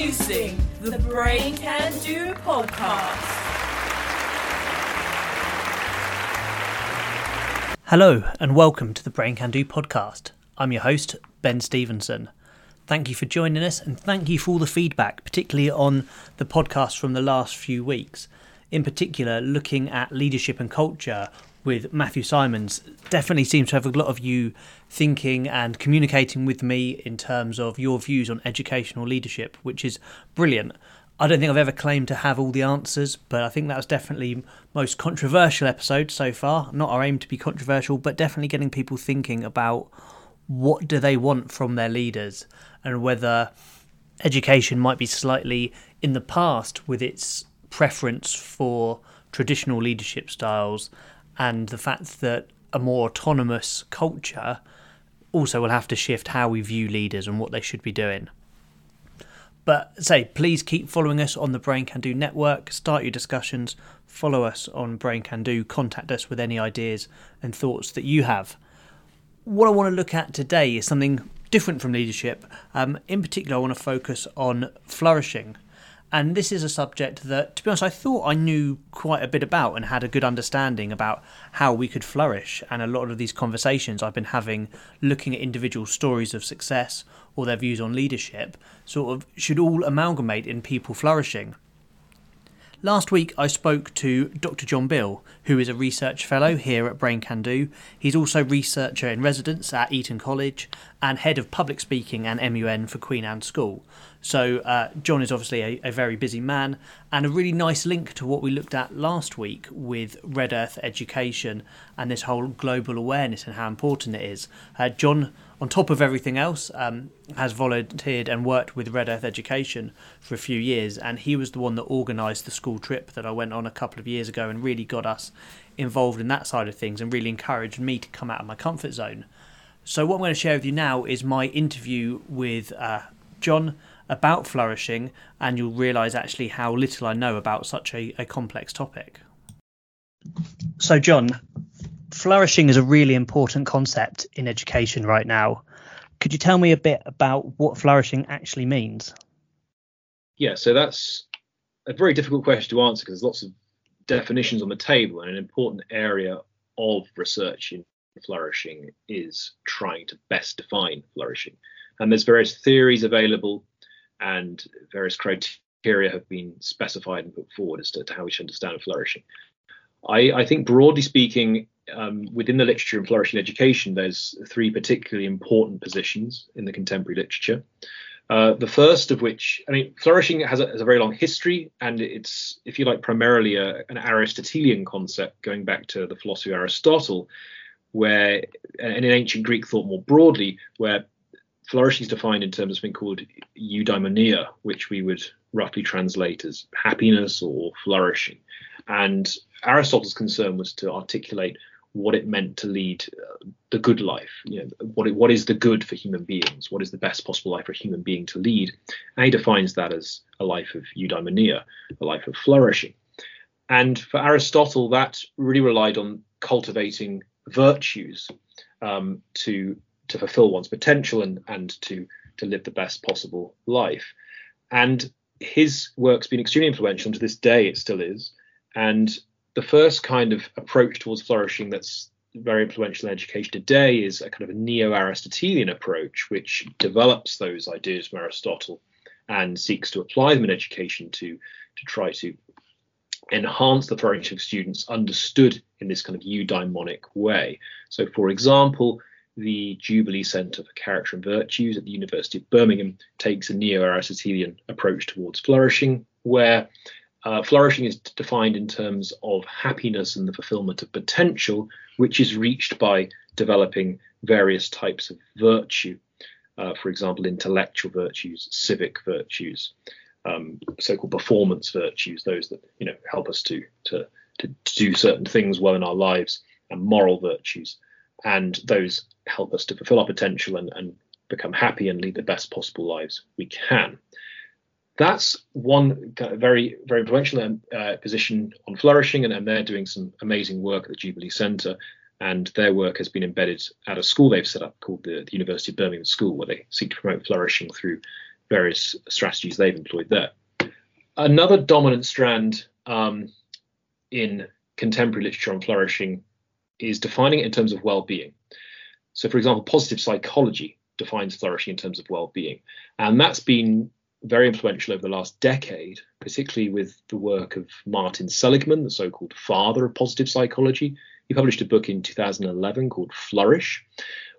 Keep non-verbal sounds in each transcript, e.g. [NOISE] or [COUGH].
Introducing the Brain Can Do podcast. Hello, and welcome to the Brain Can Do podcast. I'm your host, Ben Stevenson. Thank you for joining us, and thank you for all the feedback, particularly on the podcast from the last few weeks. In particular, looking at leadership and culture with Matthew Simons definitely seems to have a lot of you thinking and communicating with me in terms of your views on educational leadership, which is brilliant. I don't think I've ever claimed to have all the answers, but I think that was definitely most controversial episode so far. Not our aim to be controversial, but definitely getting people thinking about what do they want from their leaders and whether education might be slightly in the past with its preference for traditional leadership styles and the fact that a more autonomous culture also will have to shift how we view leaders and what they should be doing. But say, please keep following us on the Brain Can Do network, start your discussions, follow us on Brain Can Do, contact us with any ideas and thoughts that you have. What I want to look at today is something different from leadership. Um, in particular, I want to focus on flourishing. And this is a subject that, to be honest, I thought I knew quite a bit about and had a good understanding about how we could flourish. And a lot of these conversations I've been having, looking at individual stories of success or their views on leadership, sort of should all amalgamate in people flourishing. Last week, I spoke to Dr. Jon Beale, who is a research fellow here at Brain Can Do. He's also researcher in residence at Eton College and head of public speaking and MUN for Queen Anne School. So, uh, Jon is obviously a, a, very busy man, and a really nice link to what we looked at last week with Red Earth education and this whole global awareness and how important it is. Uh, Jon, on top of everything else, um, has volunteered and worked with Red Earth Education for a few years, and he was the one that organised the school trip that I went on a couple of years ago and really got us involved in that side of things and really encouraged me to come out of my comfort zone. So, what I'm going to share with you now is my interview with uh, Jon about flourishing, and you'll realise actually how little I know about such a, a complex topic. So, Jon, flourishing is a really important concept in education right now. Could you tell me a bit about what flourishing actually means? Yeah, so that's a very difficult question to answer because there's lots of definitions on the table, and an important area of research in flourishing is trying to best define flourishing. And there's various theories available and various criteria have been specified and put forward as to, to how we should understand flourishing. I, I think, broadly speaking, um, within the literature in flourishing education, there's three particularly important positions in the contemporary literature. Uh, the first of which, I mean, flourishing has a, has a, very long history, and it's, if you like, primarily a, an Aristotelian concept going back to the philosophy of Aristotle, where, and in ancient Greek thought more broadly, where flourishing is defined in terms of something called eudaimonia, which we would roughly translate as happiness or flourishing. And Aristotle's concern was to articulate what it meant to lead uh, the good life. You know, what it, what is the good for human beings? What is the best possible life for a human being to lead? And he defines that as a life of eudaimonia, a life of flourishing. And for Aristotle, that really relied on cultivating virtues um, to to fulfill one's potential and and to to live the best possible life. And his work's been extremely influential, and to this day it still is. And the first kind of approach towards flourishing that's very influential in education today is a kind of a neo-Aristotelian approach, which develops those ideas from Aristotle and seeks to apply them in education to to try to enhance the flourishing of students understood in this kind of eudaimonic way. So, for example, the Jubilee Centre for Character and Virtues at the University of Birmingham takes a neo Aristotelian approach towards flourishing, where uh, flourishing is defined in terms of happiness and the fulfillment of potential, which is reached by developing various types of virtue. Uh, for example, intellectual virtues, civic virtues, um, so-called performance virtues, those that you know help us to, to to do certain things well in our lives, and moral virtues, and those help us to fulfill our potential and, and become happy and lead the best possible lives we can. That's one very, very influential uh, position on flourishing, and, and they're doing some amazing work at the Jubilee Centre. And their work has been embedded at a school they've set up called the, the University of Birmingham School, where they seek to promote flourishing through various strategies they've employed there. Another dominant strand um, in contemporary literature on flourishing is defining it in terms of well-being. So, for example, positive psychology defines flourishing in terms of well-being, and that's been very influential over the last decade, particularly with the work of Martin Seligman, the so-called father of positive psychology. He published a book in 2011 called Flourish,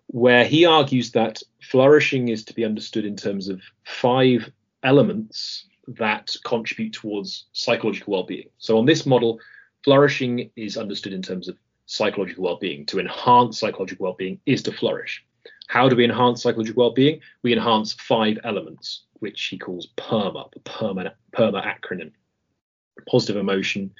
where he argues that flourishing is to be understood in terms of five elements that contribute towards psychological well-being. So on this model, flourishing is understood in terms of psychological well-being. To enhance psychological well-being is to flourish. How do we enhance psychological well-being? We enhance five elements, which he calls PERMA, the PERMA, PERMA acronym. Positive emotion,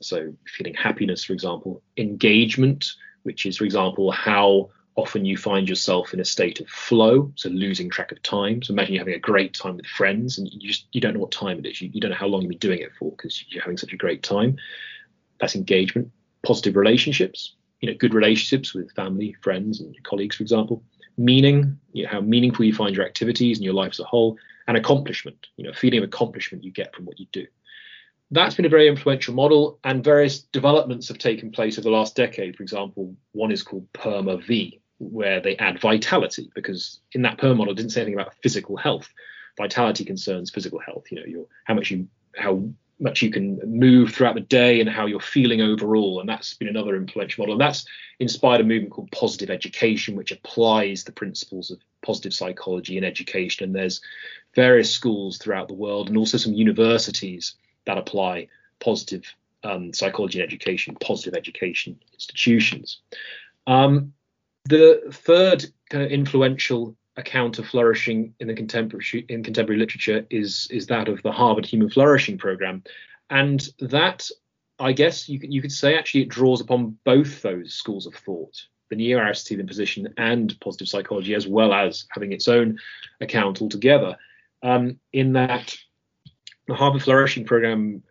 so feeling happiness, for example. Engagement, which is, for example, how often you find yourself in a state of flow, so losing track of time. So imagine you're having a great time with friends and you just you don't know what time it is. You, you don't know how long you've been doing it for because you're having such a great time. That's engagement. Positive relationships, you know, good relationships with family, friends, and colleagues, for example. Meaning, you know, how meaningful you find your activities and your life as a whole, and accomplishment, you know, feeling of accomplishment you get from what you do. That's been a very influential model, and various developments have taken place over the last decade. For example, one is called PERMA V, where they add vitality because in that PERMA model it didn't say anything about physical health. Vitality concerns physical health. You know, your how much you how much you can move throughout the day and how you're feeling overall. And that's been another influential model. And that's inspired a movement called positive education, which applies the principles of positive psychology in education. And there's various schools throughout the world and also some universities that apply positive um, psychology and education, positive education institutions. Um, the third kind of influential account of flourishing in the contemporary in contemporary literature is is that of the Harvard Human Flourishing Program, and that I guess you could you could say actually it draws upon both those schools of thought, the neo-Aristotelian position and positive psychology, as well as having its own account altogether. Um, in that the Harvard Flourishing Program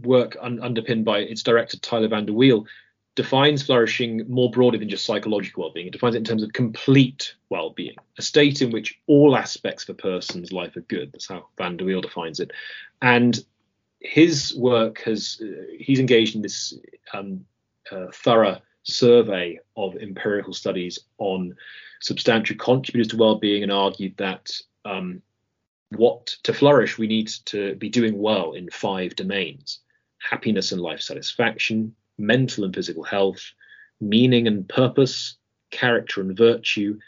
work un- underpinned by its director Tyler VanderWeele defines flourishing more broadly than just psychological well-being. It defines it in terms of complete well-being, a state in which all aspects of a person's life are good. That's how VanderWeele defines it. And his work has uh, he's engaged in this um, uh, thorough survey of empirical studies on substantial contributors to well-being and argued that um, what to flourish we need to be doing well in five domains happiness and life satisfaction mental and physical health, meaning and purpose, character and virtue,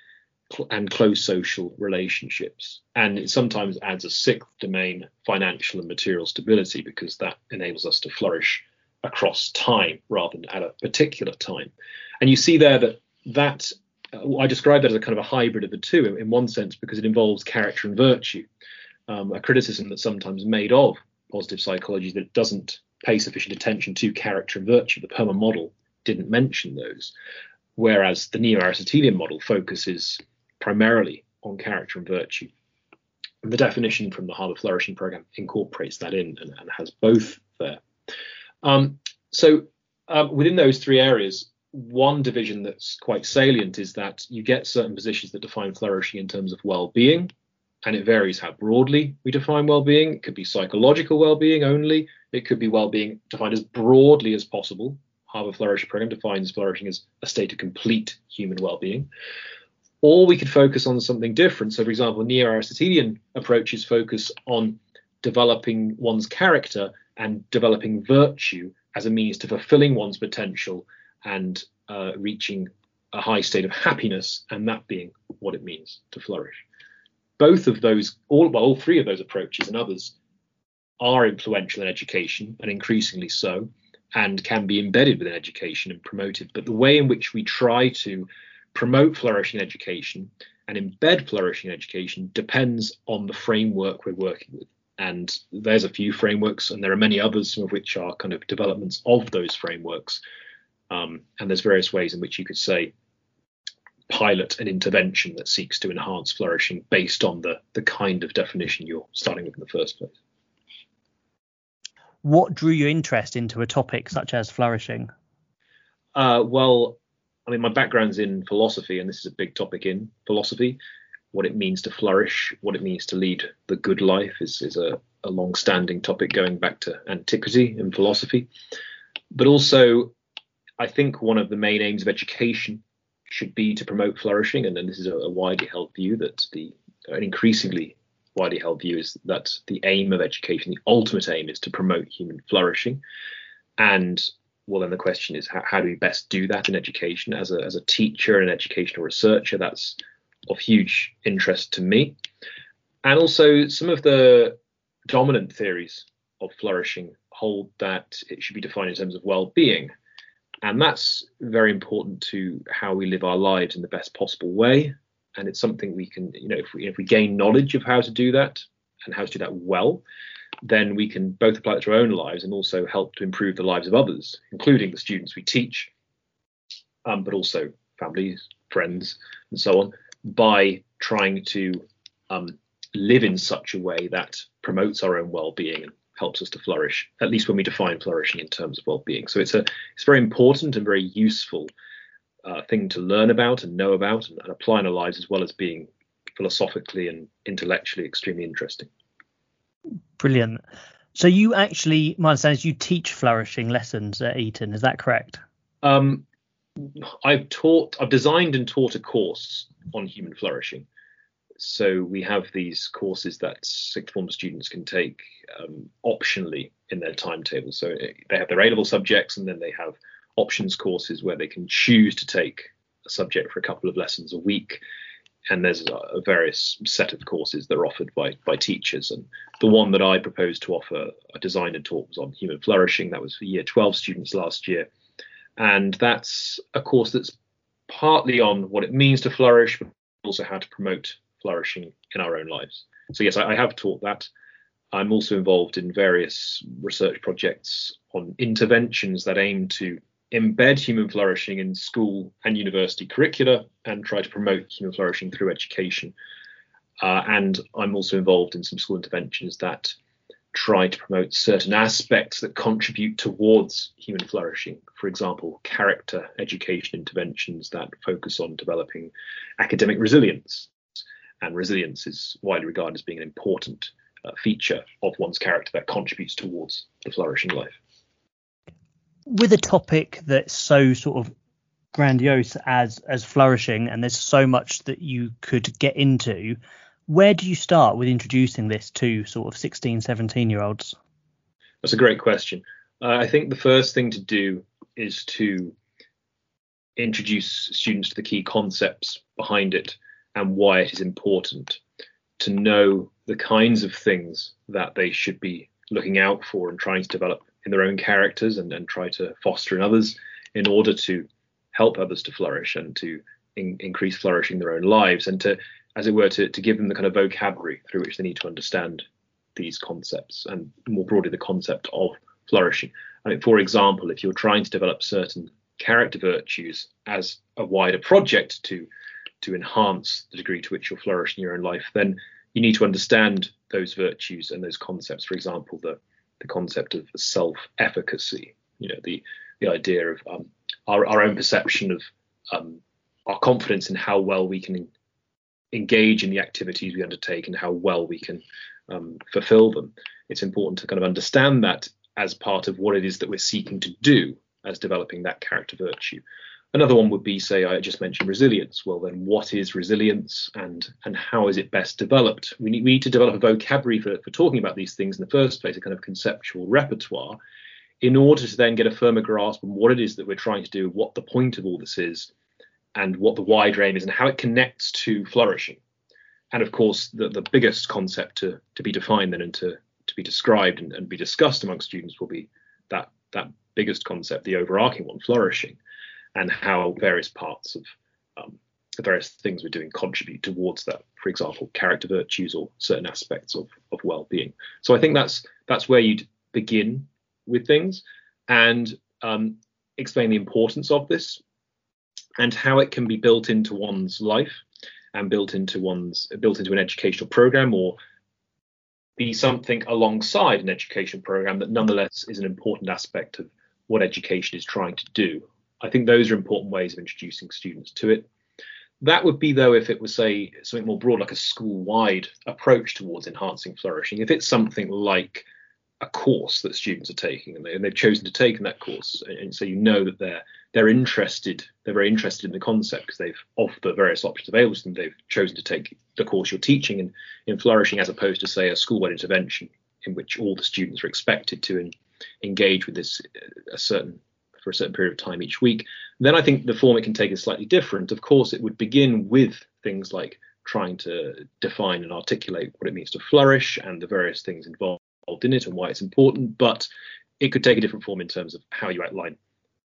and close social relationships. And it sometimes adds a sixth domain, financial and material stability, because that enables us to flourish across time rather than at a particular time. And you see there that that uh, I describe that as a kind of a hybrid of the two in, in one sense because it involves character and virtue. Um, a criticism that's sometimes made of positive psychology that it doesn't pay sufficient attention to character and virtue. The PERMA model didn't mention those, whereas the Neo Aristotelian model focuses primarily on character and virtue. And the definition from the Harvard Flourishing Program incorporates that in and, and has both there. Um, so um, within those three areas, one division that's quite salient is that you get certain positions that define flourishing in terms of well-being, and it varies how broadly we define well-being. It could be psychological well-being only. It could be well-being defined as broadly as possible. Harvard Flourishing Program defines flourishing as a state of complete human well-being. Or we could focus on something different. So, for example, neo-Aristotelian approaches focus on developing one's character and developing virtue as a means to fulfilling one's potential and uh, reaching a high state of happiness, and that being what it means to flourish both of those, all well, all three of those approaches and others are influential in education and increasingly so, and can be embedded within education and promoted. But the way in which we try to promote flourishing education and embed flourishing education depends on the framework we're working with. And there's a few frameworks, and there are many others, some of which are kind of developments of those frameworks. Um, and there's various ways in which you could say pilot an intervention that seeks to enhance flourishing based on the, the kind of definition you're starting with in the first place. What drew your interest into a topic such as flourishing? Uh, well, I mean, my background's in philosophy, and this is a big topic in philosophy. what it means to flourish, what it means to lead the good life is, is a, a long standing topic going back to antiquity in philosophy. But also, I think one of the main aims of education should be to promote flourishing. And then this is a, a widely held view that the an increasingly widely held view is that the aim of education, the ultimate aim, is to promote human flourishing. And well, then the question is, how, how do we best do that in education? As a, as a teacher and educational researcher, that's of huge interest to me. And also, some of the dominant theories of flourishing hold that it should be defined in terms of well being. And that's very important to how we live our lives in the best possible way. And it's something we can, you know, if we, if we gain knowledge of how to do that and how to do that well, then we can both apply it to our own lives and also help to improve the lives of others, including the students we teach, um, but also families, friends, and so on, by trying to um, live in such a way that promotes our own well-being and helps us to flourish. At least when we define flourishing in terms of well-being. So it's a it's very important and very useful uh, thing to learn about and know about and, and apply in our lives, as well as being philosophically and intellectually extremely interesting. Brilliant. So you actually, my understanding is you teach flourishing lessons at Eton. Is that correct? Um, I've taught, I've designed and taught a course on human flourishing. So we have these courses that sixth form students can take um, optionally in their timetable. So eh, they have their A-level subjects, and then they have options courses where they can choose to take a subject for a couple of lessons a week and there's a, a, various set of courses that are offered by by teachers. And the one that I proposed to offer, I designed and taught, was on human flourishing. That was for year 12 students last year, and that's a course that's partly on what it means to flourish, but also how to promote flourishing in our own lives. So yes, I, I have taught that. I'm also involved in various research projects on interventions that aim to embed human flourishing in school and university curricula and try to promote human flourishing through education. Uh, and I'm also involved in some school interventions that try to promote certain aspects that contribute towards human flourishing. For example, character education interventions that focus on developing academic resilience. And resilience is widely regarded as being an important uh, feature of one's character that contributes towards the flourishing life with a topic that's so sort of grandiose as as flourishing and there's so much that you could get into where do you start with introducing this to sort of 16 17 year olds that's a great question. Uh, i think the first thing to do is to introduce students to the key concepts behind it and why it is important to know the kinds of things that they should be looking out for and trying to develop in their own characters and, and try to foster in others in order to help others to flourish and to in, increase flourishing their own lives and to as it were to, to give them the kind of vocabulary through which they need to understand these concepts and more broadly the concept of flourishing. I mean for example if you're trying to develop certain character virtues as a wider project to to enhance the degree to which you're flourishing in your own life then you need to understand those virtues and those concepts. For example the the concept of self-efficacy. You know, the the idea of um, our our own perception of um, our confidence in how well we can engage in the activities we undertake and how well we can um, fulfill them. It's important to kind of understand that as part of what it is that we're seeking to do as developing that character virtue. Another one would be, say, I just mentioned resilience. Well, then, what is resilience, and and how is it best developed? We need, we need to develop a vocabulary for, for talking about these things in the first place, a kind of conceptual repertoire, in order to then get a firmer grasp on what it is that we're trying to do, what the point of all this is, and what the wider aim is, and how it connects to flourishing. And of course, the, the biggest concept to, to be defined then and to, to be described and, and be discussed among students will be that that biggest concept, the overarching one, flourishing and how various parts of um, the various things we're doing contribute towards that. For example, character virtues or certain aspects of, of well-being. So I think that's that's where you'd begin with things and um, explain the importance of this and how it can be built into one's life and built into one's built into an educational program or be something alongside an educational program that nonetheless is an important aspect of what education is trying to do I think those are important ways of introducing students to it. that would be though if it was say something more broad, like a school-wide approach towards enhancing flourishing. If it's something like a course that students are taking and, they, and they've chosen to take in that course, and so you know that they're they're interested, they're very interested in the concept because they've of the various options available to them, they've chosen to take the course you're teaching in, in flourishing as opposed to say a school-wide intervention in which all the students are expected to in, engage with this uh, a certain for a certain period of time each week. Then I think the form it can take is slightly different. Of course, it would begin with things like trying to define and articulate what it means to flourish and the various things involved in it and why it's important. But it could take a different form in terms of how you outline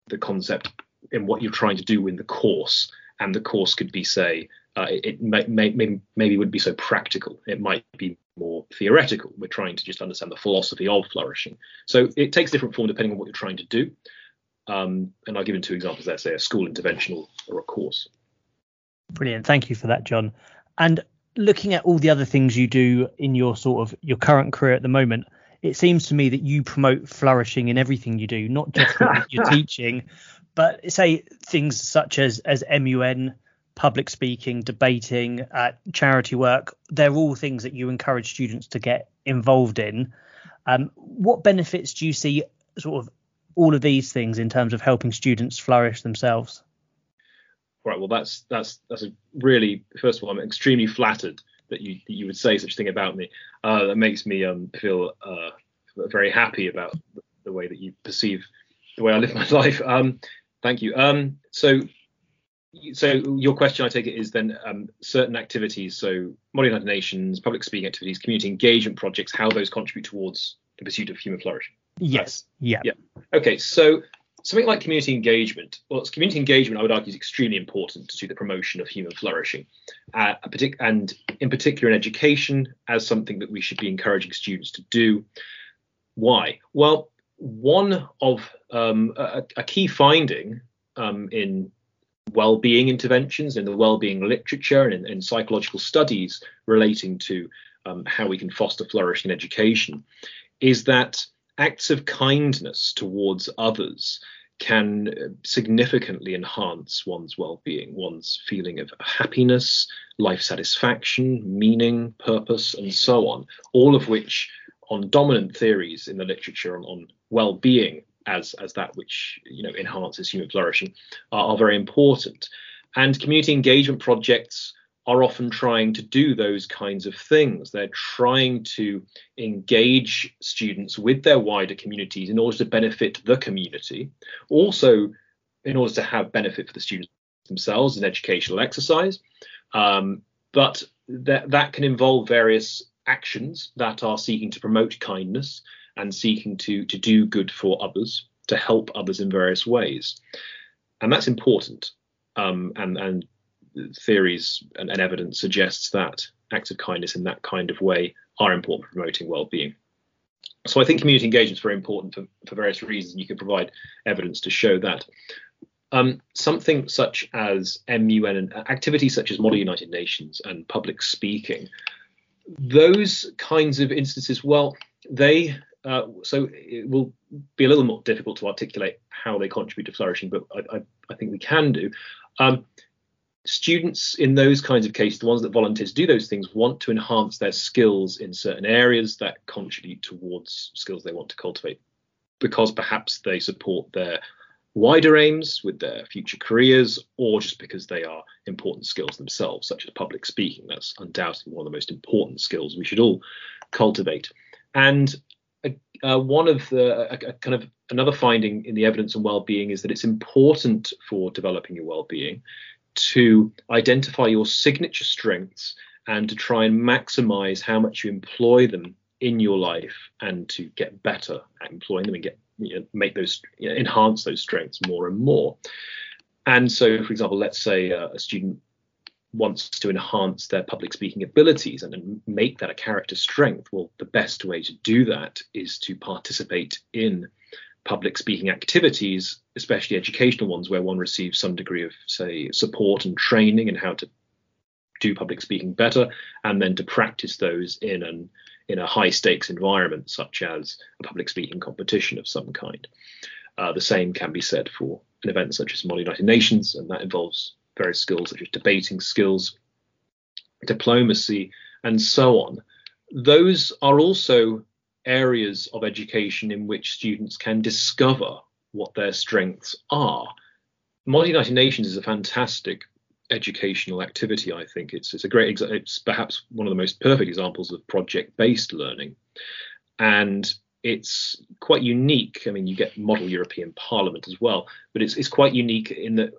the concept and what you're trying to do in the course. And the course could be, say, uh, it, may, may, may, maybe wouldn't be so practical. It might be more theoretical. We're trying to just understand the philosophy of flourishing. So it takes different form depending on what you're trying to do. Um, and I'll give you two examples there, say a school intervention or, a course. Brilliant. Thank you for that, Jon. And looking at all the other things you do in your sort of your current career at the moment, it seems to me that you promote flourishing in everything you do, not just [LAUGHS] your teaching, but say things such as as MUN, public speaking, debating, uh, charity work. They're all things that you encourage students to get involved in. Um, what benefits do you see sort of all of these things in terms of helping students flourish themselves? Right. Well, that's that's that's a really first of all, I'm extremely flattered that you that you would say such thing about me. Uh, that makes me um, feel uh, very happy about the way that you perceive the way I live [LAUGHS] my life. Um, thank you. Um, so so your question, I take it, is then um, certain activities, so Model United Nations, public speaking activities, community engagement projects, how those contribute towards the pursuit of human flourishing. Yes. Yeah. Yeah. Okay. So something like community engagement, well, it's community engagement, I would argue, is extremely important to the promotion of human flourishing, uh, and in particular in education, as something that we should be encouraging students to do. Why? Well, one of um, a, a, key finding um, in well-being interventions in the well-being literature and in, in psychological studies relating to um, how we can foster flourishing education is that acts of kindness towards others can significantly enhance one's well-being one's feeling of happiness life satisfaction meaning purpose and so on all of which on dominant theories in the literature on, on well-being as as that which you know enhances human flourishing are, are very important. And community engagement projects are often trying to do those kinds of things. They're trying to engage students with their wider communities in order to benefit the community, also in order to have benefit for the students themselves, an educational exercise. Um, but that, that can involve various actions that are seeking to promote kindness and seeking to to do good for others, to help others in various ways, and that's important. Um, and and theories and, and evidence suggests that acts of kindness in that kind of way are important for promoting well-being. So I think community engagement is very important for, for various reasons. You can provide evidence to show that. Um, something such as MUN and activities such as Model United Nations and public speaking, those kinds of instances, well, they uh, so it will be a little more difficult to articulate how they contribute to flourishing, but I, I, I think we can do. Um, students in those kinds of cases, the ones that volunteers do those things, want to enhance their skills in certain areas that contribute towards skills they want to cultivate, because perhaps they support their wider aims with their future careers, or just because they are important skills themselves, such as public speaking. That's undoubtedly one of the most important skills we should all cultivate. And uh, one of the a, a kind of another finding in the evidence on well-being is that it's important for developing your well-being to identify your signature strengths and to try and maximize how much you employ them in your life and to get better at employing them and get you know, make those you know, enhance those strengths more and more. And so for example let's say uh, a student wants to enhance their public speaking abilities and, make that a character strength, well, the best way to do that is to participate in public speaking activities, especially educational ones, where one receives some degree of, say, support and training in how to do public speaking better, and then to practice those in an in a high stakes environment, such as a public speaking competition of some kind. Uh, the same can be said for an event such as Model United Nations, and that involves various skills such as debating skills, diplomacy, and so on. Those are also areas of education in which students can discover what their strengths are. Model United Nations is a fantastic educational activity. I think it's it's a great it's perhaps one of the most perfect examples of project-based learning, and it's quite unique. I mean, you get model European Parliament as well, but it's it's quite unique in that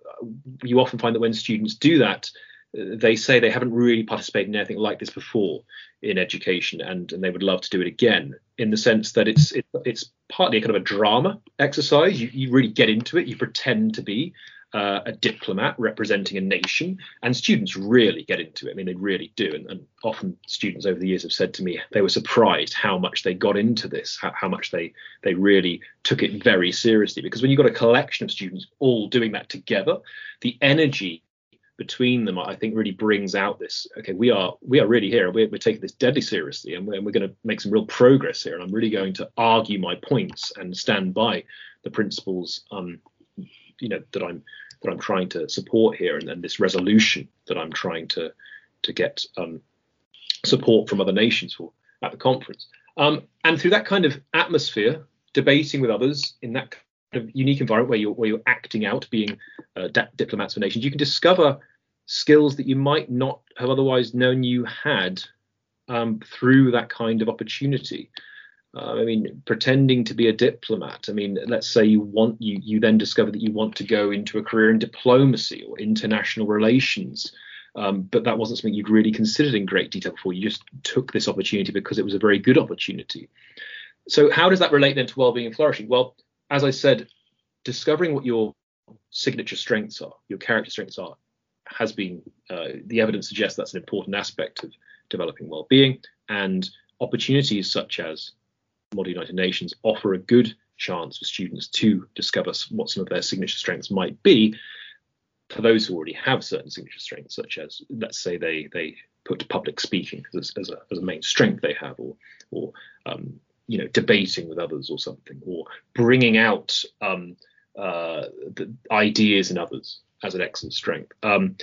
you often find that when students do that, they say they haven't really participated in anything like this before in education and, and they would love to do it again in the sense that it's it, it's partly a kind of a drama exercise. You, you really get into it. You pretend to be uh, a diplomat representing a nation and students really get into it. I mean they really do and, and, often students over the years have said to me they were surprised how much they got into this how, how much they they really took it very seriously. Because when you've got a collection of students all doing that together the energy between them, I think really brings out this. Okay, we are we are really here. We're, we're taking this deadly seriously, and we're, we're going to make some real progress here. And I'm really going to argue my points and stand by the principles, um, you know, that I'm that I'm trying to support here, and, and this resolution that I'm trying to to get um, support from other nations for at the conference. Um, and through that kind of atmosphere, debating with others in that unique environment where you're where you're acting out, being uh, diplomats for nations, you can discover skills that you might not have otherwise known you had um, through that kind of opportunity. Uh, I mean, pretending to be a diplomat. I mean, let's say you want you you then discover that you want to go into a career in diplomacy or international relations. Um, but that wasn't something you'd really considered in great detail before. You just took this opportunity because it was a very good opportunity. So, how does that relate then to well-being and flourishing? Well, as I said, discovering what your signature strengths are, your character strengths are, has been uh, the evidence suggests that's an important aspect of developing well-being, and opportunities such as Model United Nations offer a good chance for students to discover what some of their signature strengths might be. For those who already have certain signature strengths, such as let's say they they put public speaking as, as, a, as a main strength they have, or or um, you know debating with others or something or bringing out um, uh, the ideas in others as an excellent strength. Um,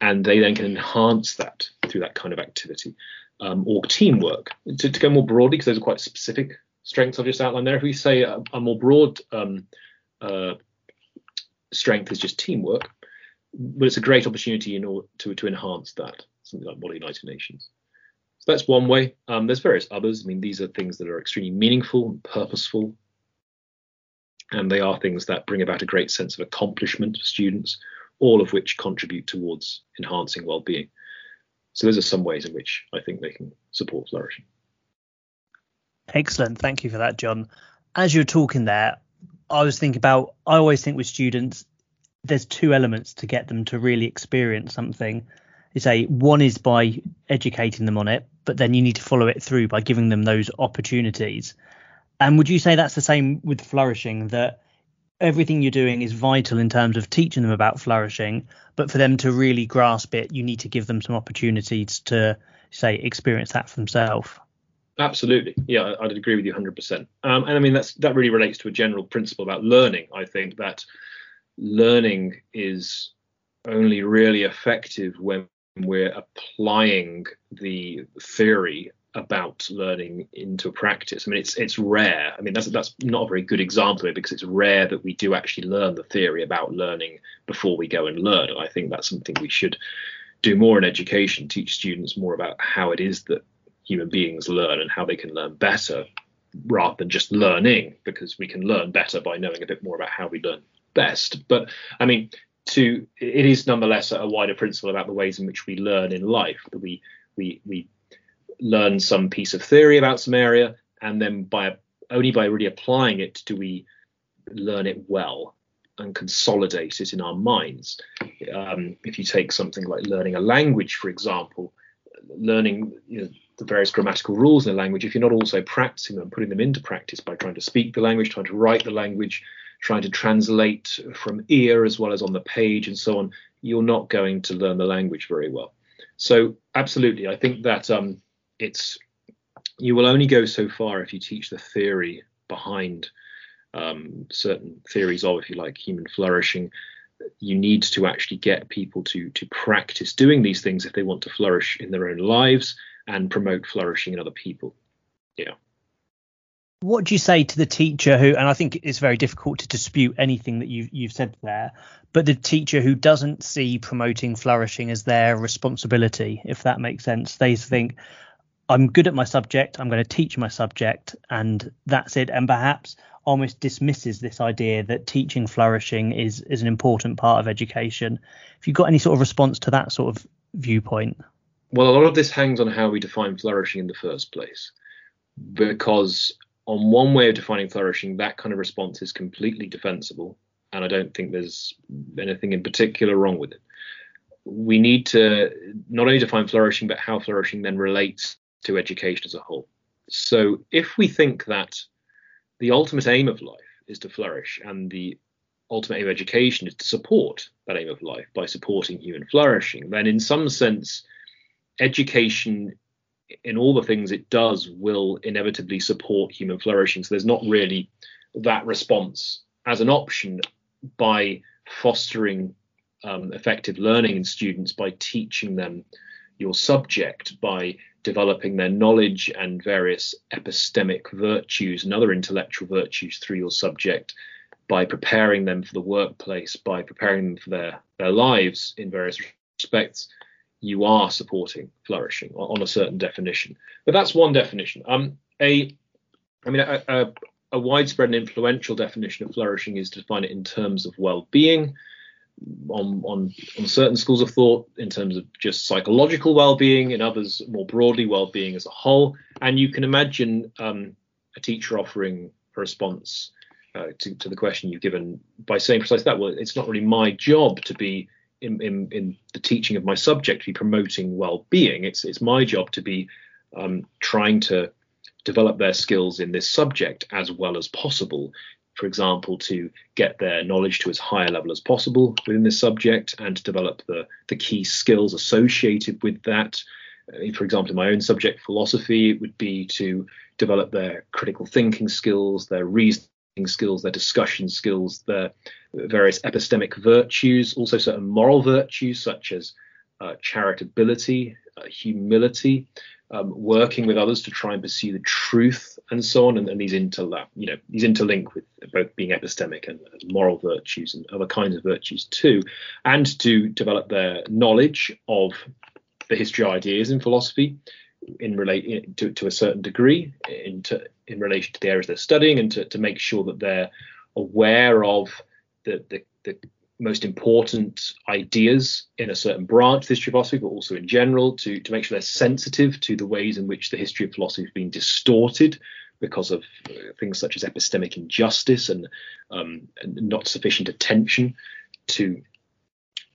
and they then can enhance that through that kind of activity. Um, or teamwork. To, to, go more broadly because those are quite specific strengths i've just outlined there. If we say a, a more broad um, uh, strength is just teamwork but it's a great opportunity in order to, to enhance that. Something like model united nations that's one way. Um, there's various others. I mean, these are things that are extremely meaningful and purposeful. And they are things that bring about a great sense of accomplishment for students, all of which contribute towards enhancing well-being. So those are some ways in which I think they can support flourishing. Excellent. Thank you for that, Jon. As you're talking there, I was thinking about, I always think with students, there's two elements to get them to really experience something. Say one is by educating them on it, but then you need to follow it through by giving them those opportunities. And would you say that's the same with flourishing that everything you're doing is vital in terms of teaching them about flourishing, but for them to really grasp it, you need to give them some opportunities to say experience that for themselves. Absolutely, yeah, I'd agree with you 100%. Um, and I mean that's that really relates to a general principle about learning. I think that learning is only really effective when we're applying the theory about learning into practice. I mean, it's it's rare. I mean, that's that's not a very good example of it because it's rare that we do actually learn the theory about learning before we go and learn. And I think that's something we should do more in education, teach students more about how it is that human beings learn and how they can learn better rather than just learning because we can learn better by knowing a bit more about how we learn best. But I mean, to it is nonetheless a wider principle about the ways in which we learn in life that we we we learn some piece of theory about some area and then by only by really applying it do we learn it well and consolidate it in our minds. Um, if you take something like learning a language for example learning you know, the various grammatical rules in a language if you're not also practicing them putting them into practice by trying to speak the language trying to write the language trying to translate from ear as well as on the page and so on, you're not going to learn the language very well. So absolutely, I think that um, it's you will only go so far if you teach the theory behind um, certain theories of, if you like, human flourishing. you need to actually get people to to practice doing these things if they want to flourish in their own lives and promote flourishing in other people. Yeah. What do you say to the teacher who, and I think it's very difficult to dispute anything that you've you've said there, but the teacher who doesn't see promoting flourishing as their responsibility, if that makes sense, they think I'm good at my subject, I'm going to teach my subject, and that's it, and perhaps almost dismisses this idea that teaching flourishing is is an important part of education. If you've got any sort of response to that sort of viewpoint. Well, a lot of this hangs on how we define flourishing in the first place, because on one way of defining flourishing, that kind of response is completely defensible, and I don't think there's anything in particular wrong with it. We need to not only define flourishing, but how flourishing then relates to education as a whole. So, if we think that the ultimate aim of life is to flourish, and the ultimate aim of education is to support that aim of life by supporting human flourishing, then in some sense, education in all the things it does will inevitably support human flourishing. So there's not really that response as an option by fostering um, effective learning in students by teaching them your subject, by developing their knowledge and various epistemic virtues and other intellectual virtues through your subject, by preparing them for the workplace, by preparing them for their, their lives in various respects, you are supporting flourishing on a certain definition. But that's one definition. Um, a, I mean, a, a, a widespread and influential definition of flourishing is to define it in terms of well-being. On, on, on certain schools of thought, in terms of just psychological well-being, in others more broadly well-being as a whole. And you can imagine um, a teacher offering a response uh, to, to the question you've given by saying precisely that. Well, it's not really my job to be in, in, in the teaching of my subject to be promoting well-being. It's it's my job to be um, trying to develop their skills in this subject as well as possible. For example, to get their knowledge to as high a level as possible within this subject and to develop the, the key skills associated with that. Uh, for example, in my own subject, philosophy, it would be to develop their critical thinking skills, their reasoning skills, their discussion skills, their various epistemic virtues, also certain moral virtues such as uh, charitability, uh, humility, um, working with others to try and pursue the truth, and so on. And, and these interlap, you know, these interlink with both being epistemic and moral virtues and other kinds of virtues too, and to develop their knowledge of the history of ideas in philosophy in relate to, to a certain degree in, in relation to the areas they're studying and to, to make sure that they're aware of the, the, the most important ideas in a certain branch of history of philosophy, but also in general, to, to make sure they're sensitive to the ways in which the history of philosophy has been distorted because of uh, things such as epistemic injustice and, um, and not sufficient attention to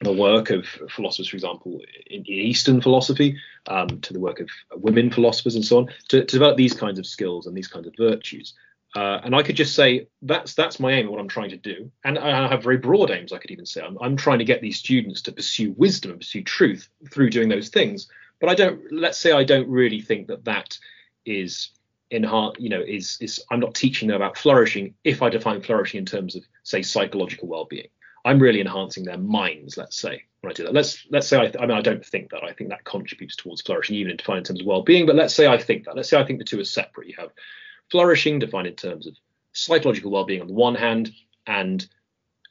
the work of philosophers, for example, in Eastern philosophy, um, to the work of women philosophers and so on, to, to, develop these kinds of skills and these kinds of virtues. Uh, and I could just say that's that's my aim, what I'm trying to do, and I have very broad aims. I could even say I'm, I'm trying to get these students to pursue wisdom and pursue truth through doing those things. But I don't. Let's say I don't really think that that is heart. You know, is is I'm not teaching them about flourishing if I define flourishing in terms of say psychological well-being. I'm really enhancing their minds, let's say, when I do that. Let's let's say I, I mean I don't think that. I think that contributes towards flourishing, even in defined in terms of well-being. But let's say I think that. Let's say I think the two are separate. You have flourishing defined in terms of psychological well-being on the one hand, and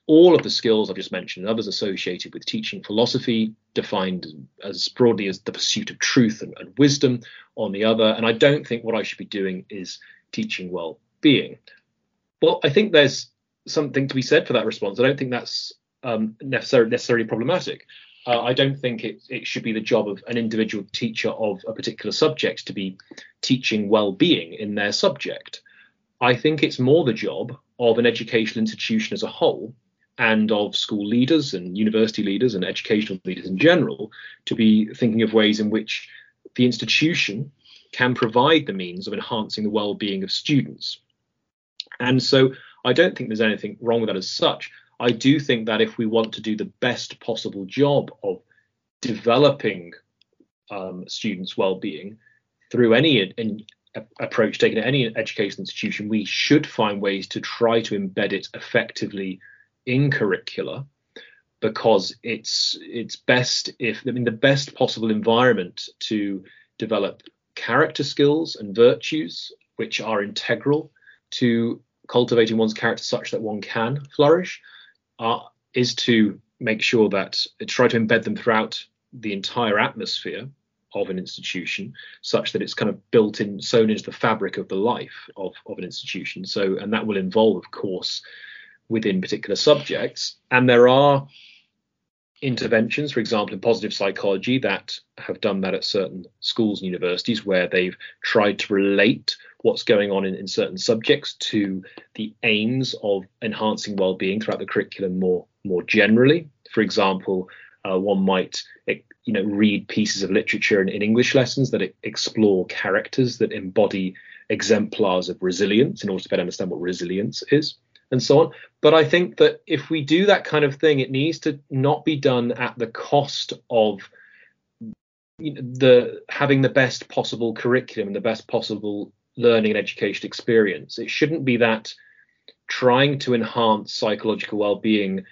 all of the skills I've just mentioned and others associated with teaching philosophy defined as broadly as the pursuit of truth and, and wisdom on the other. And I don't think what I should be doing is teaching well-being. Well, I think there's something to be said for that response. I don't think that's um, necessarily, necessarily problematic. Uh, I don't think it, it should be the job of an individual teacher of a particular subject to be teaching well-being in their subject. I think it's more the job of an educational institution as a whole and of school leaders and university leaders and educational leaders in general to be thinking of ways in which the institution can provide the means of enhancing the well-being of students. And so I don't think there's anything wrong with that as such. I do think that if we want to do the best possible job of developing um, students' well-being through any in, approach taken at any education institution, we should find ways to try to embed it effectively in curricula. because it's it's best if I mean the best possible environment to develop character skills and virtues which are integral to cultivating one's character such that one can flourish uh, is to make sure that try to embed them throughout the entire atmosphere of an institution such that it's kind of built in sewn into the fabric of the life of, of an institution. So and that will involve of course within particular subjects. And there are interventions, for example, in positive psychology that have done that at certain schools and universities where they've tried to relate what's going on in, in certain subjects to the aims of enhancing well-being throughout the curriculum more more generally. For example, uh, one might you know read pieces of literature in, in English lessons that explore characters that embody exemplars of resilience in order to better understand what resilience is and so on. But I think that if we do that kind of thing, it needs to not be done at the cost of the having the best possible curriculum and the best possible learning and education experience. It shouldn't be that trying to enhance psychological well-being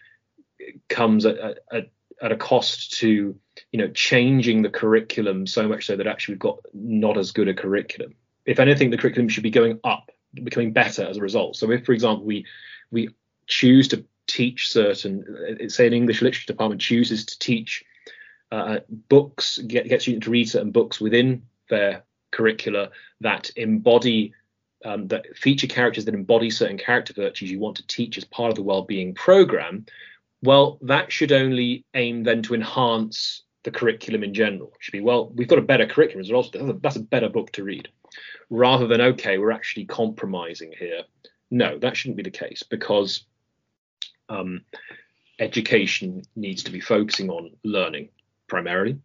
comes at, at, at a cost to you know changing the curriculum so much so that actually we've got not as good a curriculum. If anything, the curriculum should be going up, becoming better as a result. So if, for example, we we choose to teach certain, say an English literature department chooses to teach uh, books, get, get students to read certain books within their curricula that embody um, that feature characters that embody certain character virtues you want to teach as part of the well-being program well that should only aim then to enhance the curriculum in general it should be well we've got a better curriculum as well that's a better book to read rather than okay we're actually compromising here no, that shouldn't be the case because um, education needs to be focusing on learning primarily.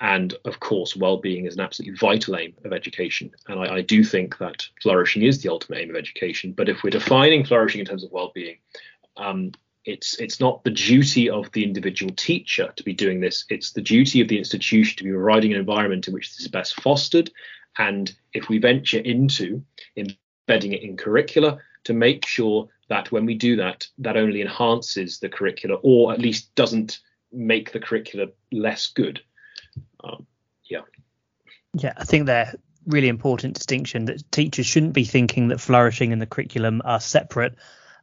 And of course, well-being is an absolutely vital aim of education. And I, I, do think that flourishing is the ultimate aim of education. But if we're defining flourishing in terms of well-being, um, it's it's not the duty of the individual teacher to be doing this. It's the duty of the institution to be providing an environment in which this is best fostered. And if we venture into embedding it in curricula to make sure that when we do that, that only enhances the curricula or at least doesn't make the curricula less good. Um, yeah. Yeah, I think they're really important distinction that teachers shouldn't be thinking that flourishing and the curriculum are separate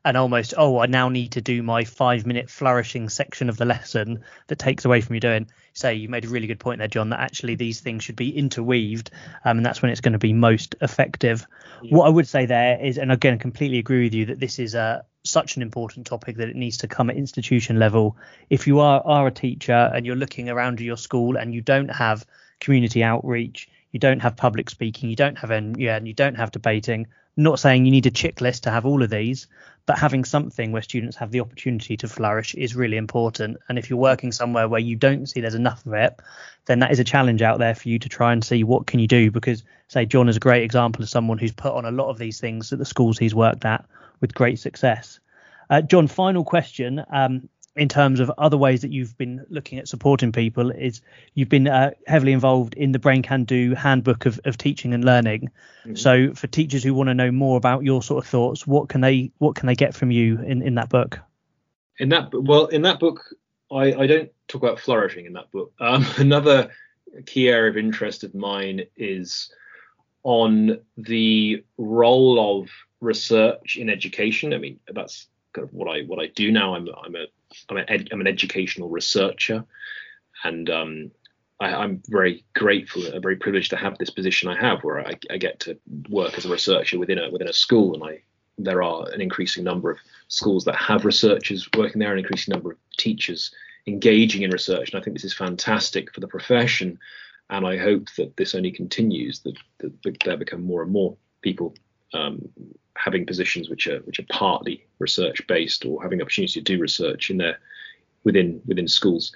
and almost oh i now need to do my five minute flourishing section of the lesson that takes away from you doing. Say you made a really good point there Jon that actually these things should be interweaved um, and that's when it's going to be most effective. Yeah. what i would say there is and again completely agree with you that this is a such an important topic that it needs to come at institution level. If you are are a teacher and you're looking around your school and you don't have community outreach you don't have public speaking you don't have and yeah and you don't have debating not saying you need a checklist to have all of these, but having something where students have the opportunity to flourish is really important. And if you're working somewhere where you don't see there's enough of it, then that is a challenge out there for you to try and see what can you do. Because say Jon is a great example of someone who's put on a lot of these things at the schools he's worked at with great success. Uh, Jon, final question. Um, in terms of other ways that you've been looking at supporting people is you've been uh, heavily involved in the brain can do handbook of, of teaching and learning. Mm-hmm. so for teachers who want to know more about your sort of thoughts what can they what can they get from you in in that book? In that well in that book i i don't talk about flourishing in that book. Um, [LAUGHS] another key area of interest of mine is on the role of research in education. I mean that's kind of what i what i do now. I'm i'm a I'm an, ed, I'm an educational researcher, and um, I, am very grateful, and very privileged to have this position I have, where I, I, get to work as a researcher within a within a school, and I there are an increasing number of schools that have researchers working there, an increasing number of teachers engaging in research, and I think this is fantastic for the profession, and I hope that this only continues, that, that there become more and more people um, having positions which are which are partly research based or having opportunity to do research in their within within schools.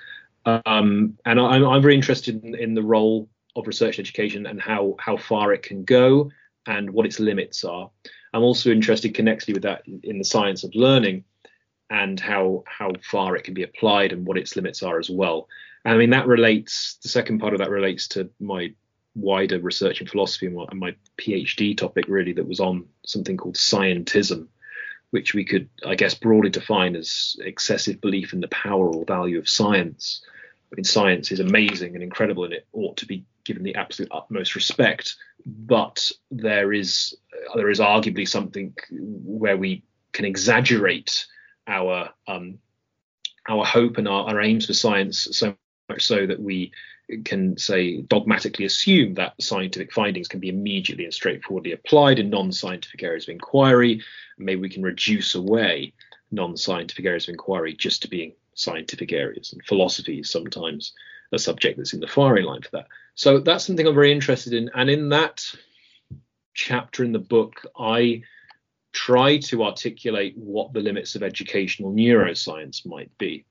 Um, and I'm, I'm very interested in, in, the role of research education and how how far it can go and what its limits are. I'm also interested connectedly with that in the science of learning and how how far it can be applied and what its limits are as well. And I mean that relates. The second part of that relates to my wider research in philosophy and my PhD topic really that was on something called scientism, which we could, I guess, broadly define as excessive belief in the power or value of science. I mean, science is amazing and incredible, and it ought to be given the absolute utmost respect. But there is there is arguably something where we can exaggerate our um, our hope and our, our aims for science so much so that we can say dogmatically assume that scientific findings can be immediately and straightforwardly applied in non-scientific areas of inquiry. Maybe we can reduce away non-scientific areas of inquiry just to being scientific areas, and philosophy is sometimes a subject that's in the firing line for that. So that's something I'm very interested in, and in that chapter in the book, I try to articulate what the limits of educational neuroscience might be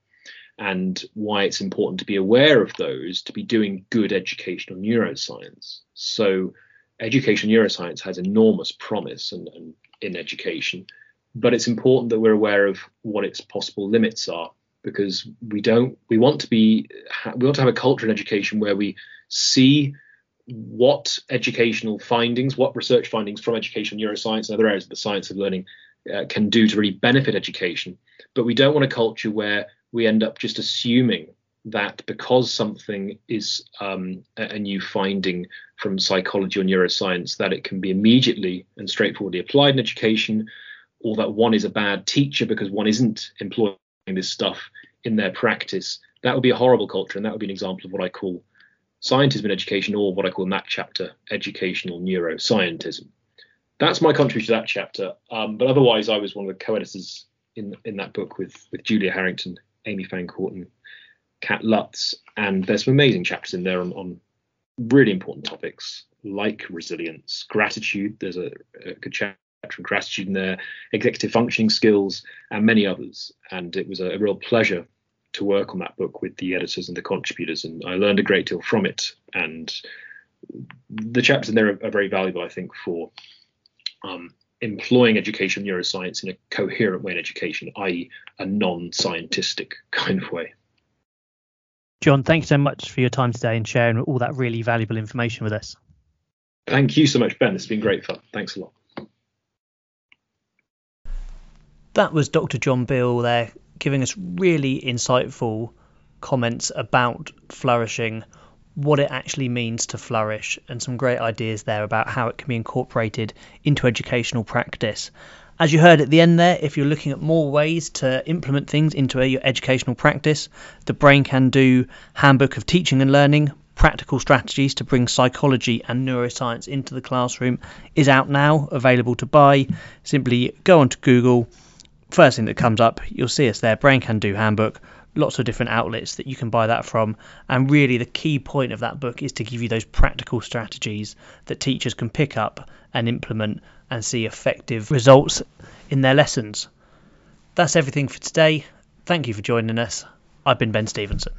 and why it's important to be aware of those to be doing good educational neuroscience. So, educational neuroscience has enormous promise and, and in education, but it's important that we're aware of what its possible limits are because we don't we want to be we want to have a culture in education where we see what educational findings, what research findings from educational neuroscience and other areas of the science of learning uh, can do to really benefit education. But we don't want a culture where we end up just assuming that because something is um, a, new finding from psychology or neuroscience, that it can be immediately and straightforwardly applied in education, or that one is a bad teacher because one isn't employing this stuff in their practice. That would be a horrible culture, and that would be an example of what I call scientism in education, or what I call in that chapter educational neuroscientism. That's my contribution to that chapter. Um, but otherwise, I was one of the co-editors in in that book with with Julia Harrington Amy Fancourt and Kat Lutz. And there's some amazing chapters in there on, on really important topics like resilience, gratitude. There's a, a good chapter on gratitude in there, executive functioning skills, and many others. And it was a, a real pleasure to work on that book with the editors and the contributors, and I learned a great deal from it. And the chapters in there are, are very valuable, I think, for um, employing education neuroscience in a coherent way in education, i.e., a non scientistic kind of way. Jon, thank you so much for your time today and sharing all that really valuable information with us. Thank you so much, Ben. It's been great fun. Thanks a lot. That was Dr. Jon Beale there giving us really insightful comments about flourishing what it actually means to flourish and some great ideas there about how it can be incorporated into educational practice. As you heard at the end there, if you're looking at more ways to implement things into your educational practice, the Brain Can Do Handbook of Teaching and Learning Practical Strategies to Bring Psychology and Neuroscience into the Classroom is out now, available to buy. Simply go onto Google. First thing that comes up, you'll see us there Brain Can Do Handbook lots of different outlets that you can buy that from. And really, the key point of that book is to give you those practical strategies that teachers can pick up and implement and see effective results in their lessons. That's everything for today. Thank you for joining us. I've been Ben Stevenson.